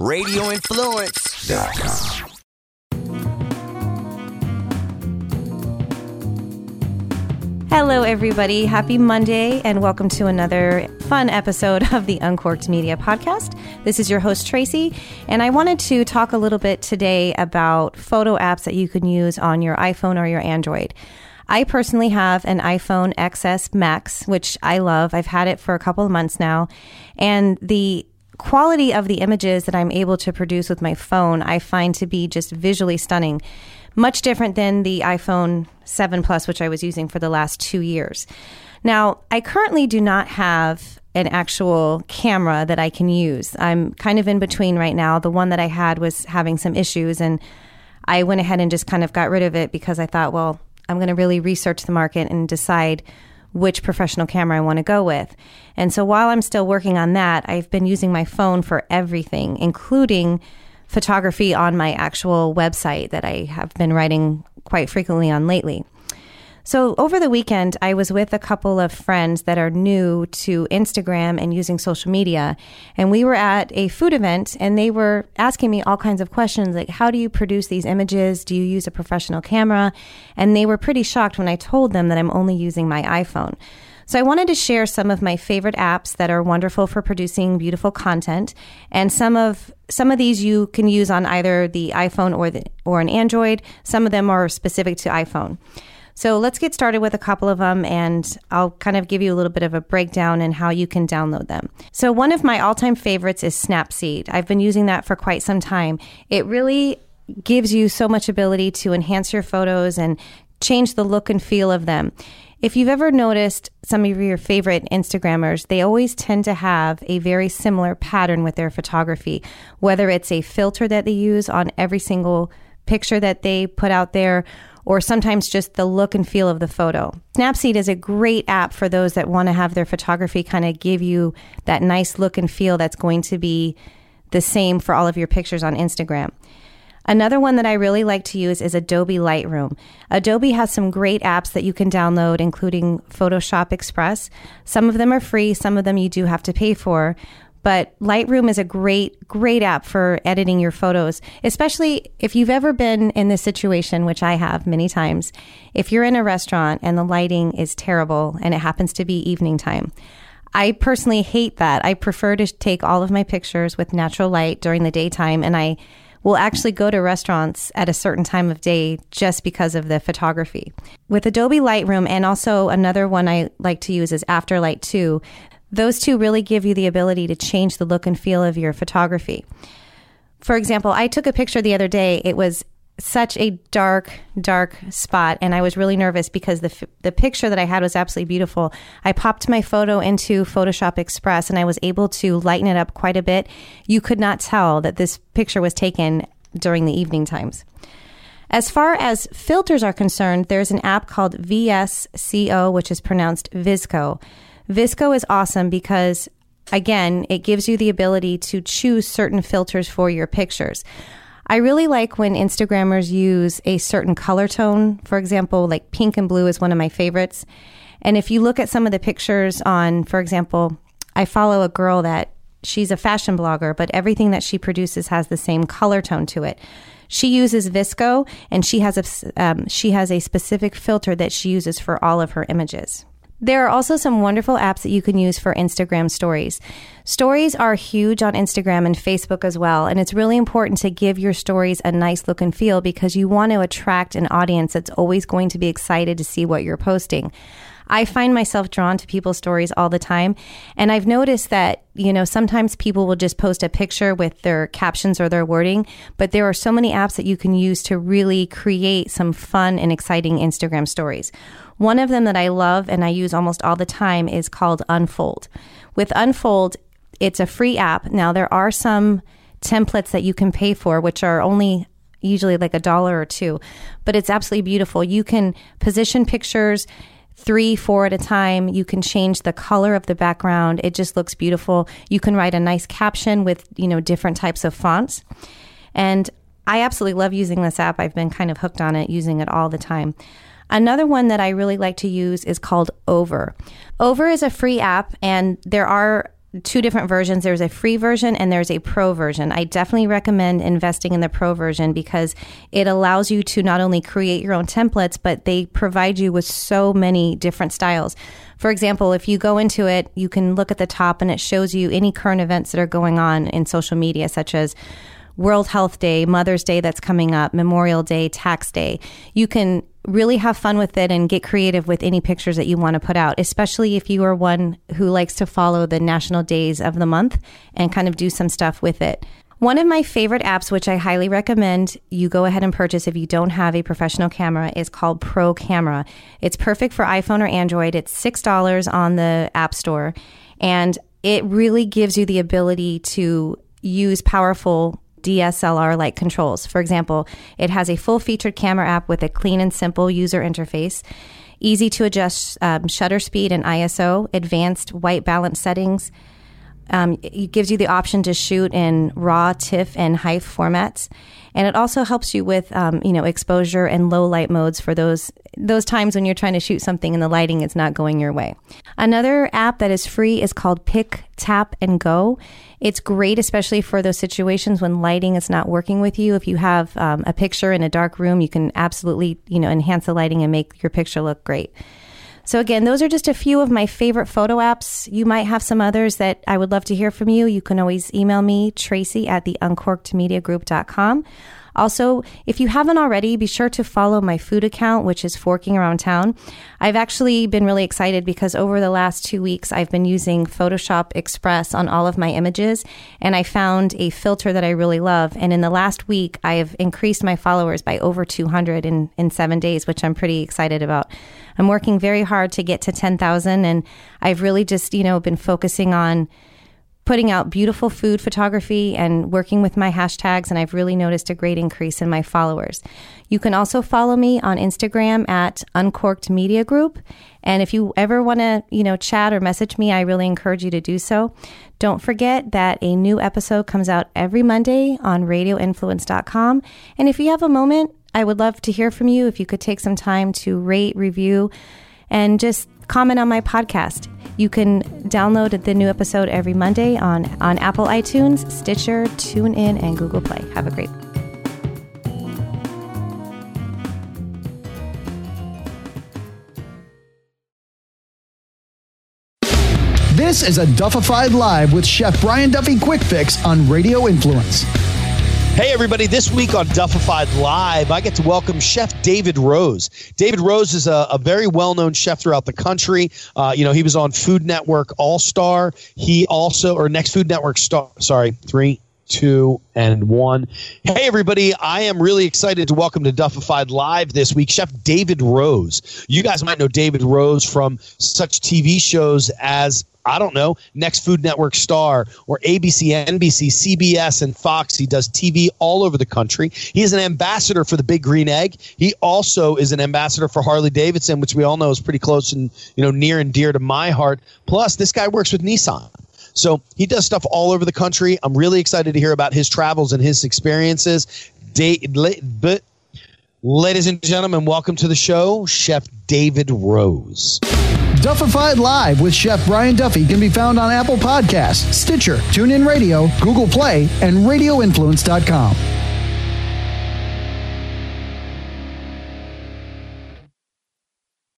RadioInfluence.com. Hello, everybody. Happy Monday, and welcome to another fun episode of the Uncorked Media Podcast. This is your host, Tracy, and I wanted to talk a little bit today about photo apps that you can use on your iPhone or your Android. I personally have an iPhone XS Max, which I love. I've had it for a couple of months now, and the quality of the images that I'm able to produce with my phone, I find to be just visually stunning much different than the iPhone 7 Plus, which I was using for the last two years. Now, I currently do not have an actual camera that I can use. I'm kind of in between right now. The one that I had was having some issues, and I went ahead and just kind of got rid of it because I thought, well, I'm going to really research the market and decide which professional camera I want to go with. And so while I'm still working on that, I've been using my phone for everything, including photography on my actual website that I have been writing quite frequently on lately. So, over the weekend, I was with a couple of friends that are new to Instagram and using social media. And we were at a food event and they were asking me all kinds of questions like, how do you produce these images? Do you use a professional camera? And they were pretty shocked when I told them that I'm only using my iPhone. So I wanted to share some of my favorite apps that are wonderful for producing beautiful content, and some of some of these you can use on either the iPhone or the or an Android. Some of them are specific to iPhone. So let's get started with a couple of them and I'll kind of give you a little bit of a breakdown and how you can download them. So one of my all-time favorites is Snapseed. I've been using that for quite some time. It really gives you so much ability to enhance your photos and change the look and feel of them. If you've ever noticed some of your favorite Instagrammers, they always tend to have a very similar pattern with their photography, whether it's a filter that they use on every single picture that they put out there, or sometimes just the look and feel of the photo. Snapseed is a great app for those that want to have their photography kind of give you that nice look and feel that's going to be the same for all of your pictures on Instagram. Another one that I really like to use is Adobe Lightroom. Adobe has some great apps that you can download, including Photoshop Express. Some of them are free, some of them you do have to pay for. But Lightroom is a great, great app for editing your photos, especially if you've ever been in this situation, which I have many times. If you're in a restaurant and the lighting is terrible and it happens to be evening time. I personally hate that. I prefer to take all of my pictures with natural light during the daytime and I will actually go to restaurants at a certain time of day just because of the photography. With Adobe Lightroom and also another one I like to use is Afterlight 2, those two really give you the ability to change the look and feel of your photography. For example, I took a picture the other day. It was such a dark, dark spot, and I was really nervous because the the picture that I had was absolutely beautiful. I popped my photo into Photoshop Express, and I was able to lighten it up quite a bit. You could not tell that this picture was taken during the evening times. As far as filters are concerned, there's an app called VSCO, which is pronounced VSCO. VSCO is awesome because again, it gives you the ability to choose certain filters for your pictures. I really like when Instagrammers use a certain color tone. For example, like pink and blue is one of my favorites. And if you look at some of the pictures on, for example, I follow a girl that she's a fashion blogger, but everything that she produces has the same color tone to it. She uses VSCO, and she has a um, she has a specific filter that she uses for all of her images. There are also some wonderful apps that you can use for Instagram stories. Stories are huge on Instagram and Facebook as well, and it's really important to give your stories a nice look and feel because you want to attract an audience that's always going to be excited to see what you're posting. I find myself drawn to people's stories all the time. And I've noticed that, you know, sometimes people will just post a picture with their captions or their wording, but there are so many apps that you can use to really create some fun and exciting Instagram stories. One of them that I love and I use almost all the time is called Unfold. With Unfold, it's a free app. Now, there are some templates that you can pay for, which are only usually like a dollar or two, but it's absolutely beautiful. You can position pictures three, four at a time. You can change the color of the background. It just looks beautiful. You can write a nice caption with, you know, different types of fonts. And I absolutely love using this app. I've been kind of hooked on it, using it all the time. Another one that I really like to use is called Over. Over is a free app, and there are two different versions. There's a free version and there's a pro version. I definitely recommend investing in the pro version because it allows you to not only create your own templates, but they provide you with so many different styles. For example, if you go into it, you can look at the top and it shows you any current events that are going on in social media, such as World Health Day, Mother's Day that's coming up, Memorial Day, Tax Day. You can really have fun with it and get creative with any pictures that you want to put out, especially if you are one who likes to follow the national days of the month and kind of do some stuff with it. One of my favorite apps, which I highly recommend you go ahead and purchase if you don't have a professional camera, is called ProCamera. It's perfect for iPhone or Android. It's $6 on the App Store, and it really gives you the ability to use powerful DSLR like controls. For example, it has a full featured camera app with a clean and simple user interface, easy to adjust um, shutter speed and ISO, advanced white balance settings. Um, it gives you the option to shoot in RAW, TIFF, and HEIF formats, and it also helps you with um, you know exposure and low light modes for those those times when you're trying to shoot something and the lighting is not going your way. Another app that is free is called Pick Tap and Go. It's great, especially for those situations when lighting is not working with you. If you have um, a picture in a dark room, you can absolutely, you know, enhance the lighting and make your picture look great. So again, those are just a few of my favorite photo apps. You might have some others that I would love to hear from you. You can always email me, Tracy at the uncorkedmediagroup.com. Also, if you haven't already, be sure to follow my food account, which is Forking Around Town. I've actually been really excited because over the last two weeks, I've been using Photoshop Express on all of my images, and I found a filter that I really love. And in the last week, I have increased my followers by over 200 in, in seven days, which I'm pretty excited about. I'm working very hard to get to 10,000, and I've really just, you know, been focusing on putting out beautiful food photography and working with my hashtags, and I've really noticed a great increase in my followers. You can also follow me on Instagram at Uncorked Media Group. And if you ever want to, you know, chat or message me, I really encourage you to do so. Don't forget that a new episode comes out every Monday on radioinfluence.com. And if you have a moment, I would love to hear from you. If you could take some time to rate, review, and just comment on my podcast. You can download the new episode every Monday on, on Apple iTunes, Stitcher, TuneIn, and Google Play. Have a great This is a Duffified Live with Chef Brian Duffy Quick Fix on Radio Influence. Hey, everybody. This week on Duffified Live, I get to welcome Chef David Rose. David Rose is a, a very well known chef throughout the country. Uh, you know, he was on Food Network All Star. He also, or Next Food Network Star, sorry, three, two, and one. Hey, everybody. I am really excited to welcome to Duffified Live this week Chef David Rose. You guys might know David Rose from such TV shows as I don't know, Next Food Network star or ABC, NBC, CBS, and Fox. He does TV all over the country. He is an ambassador for the Big Green Egg. He also is an ambassador for Harley Davidson, which we all know is pretty close and you know near and dear to my heart. Plus, this guy works with Nissan. So he does stuff all over the country. I'm really excited to hear about his travels and his experiences. but ladies and gentlemen, welcome to the show, Chef David Rose. Duffified Live with Chef Brian Duffy can be found on Apple Podcasts, Stitcher, TuneIn Radio, Google Play, and RadioInfluence.com.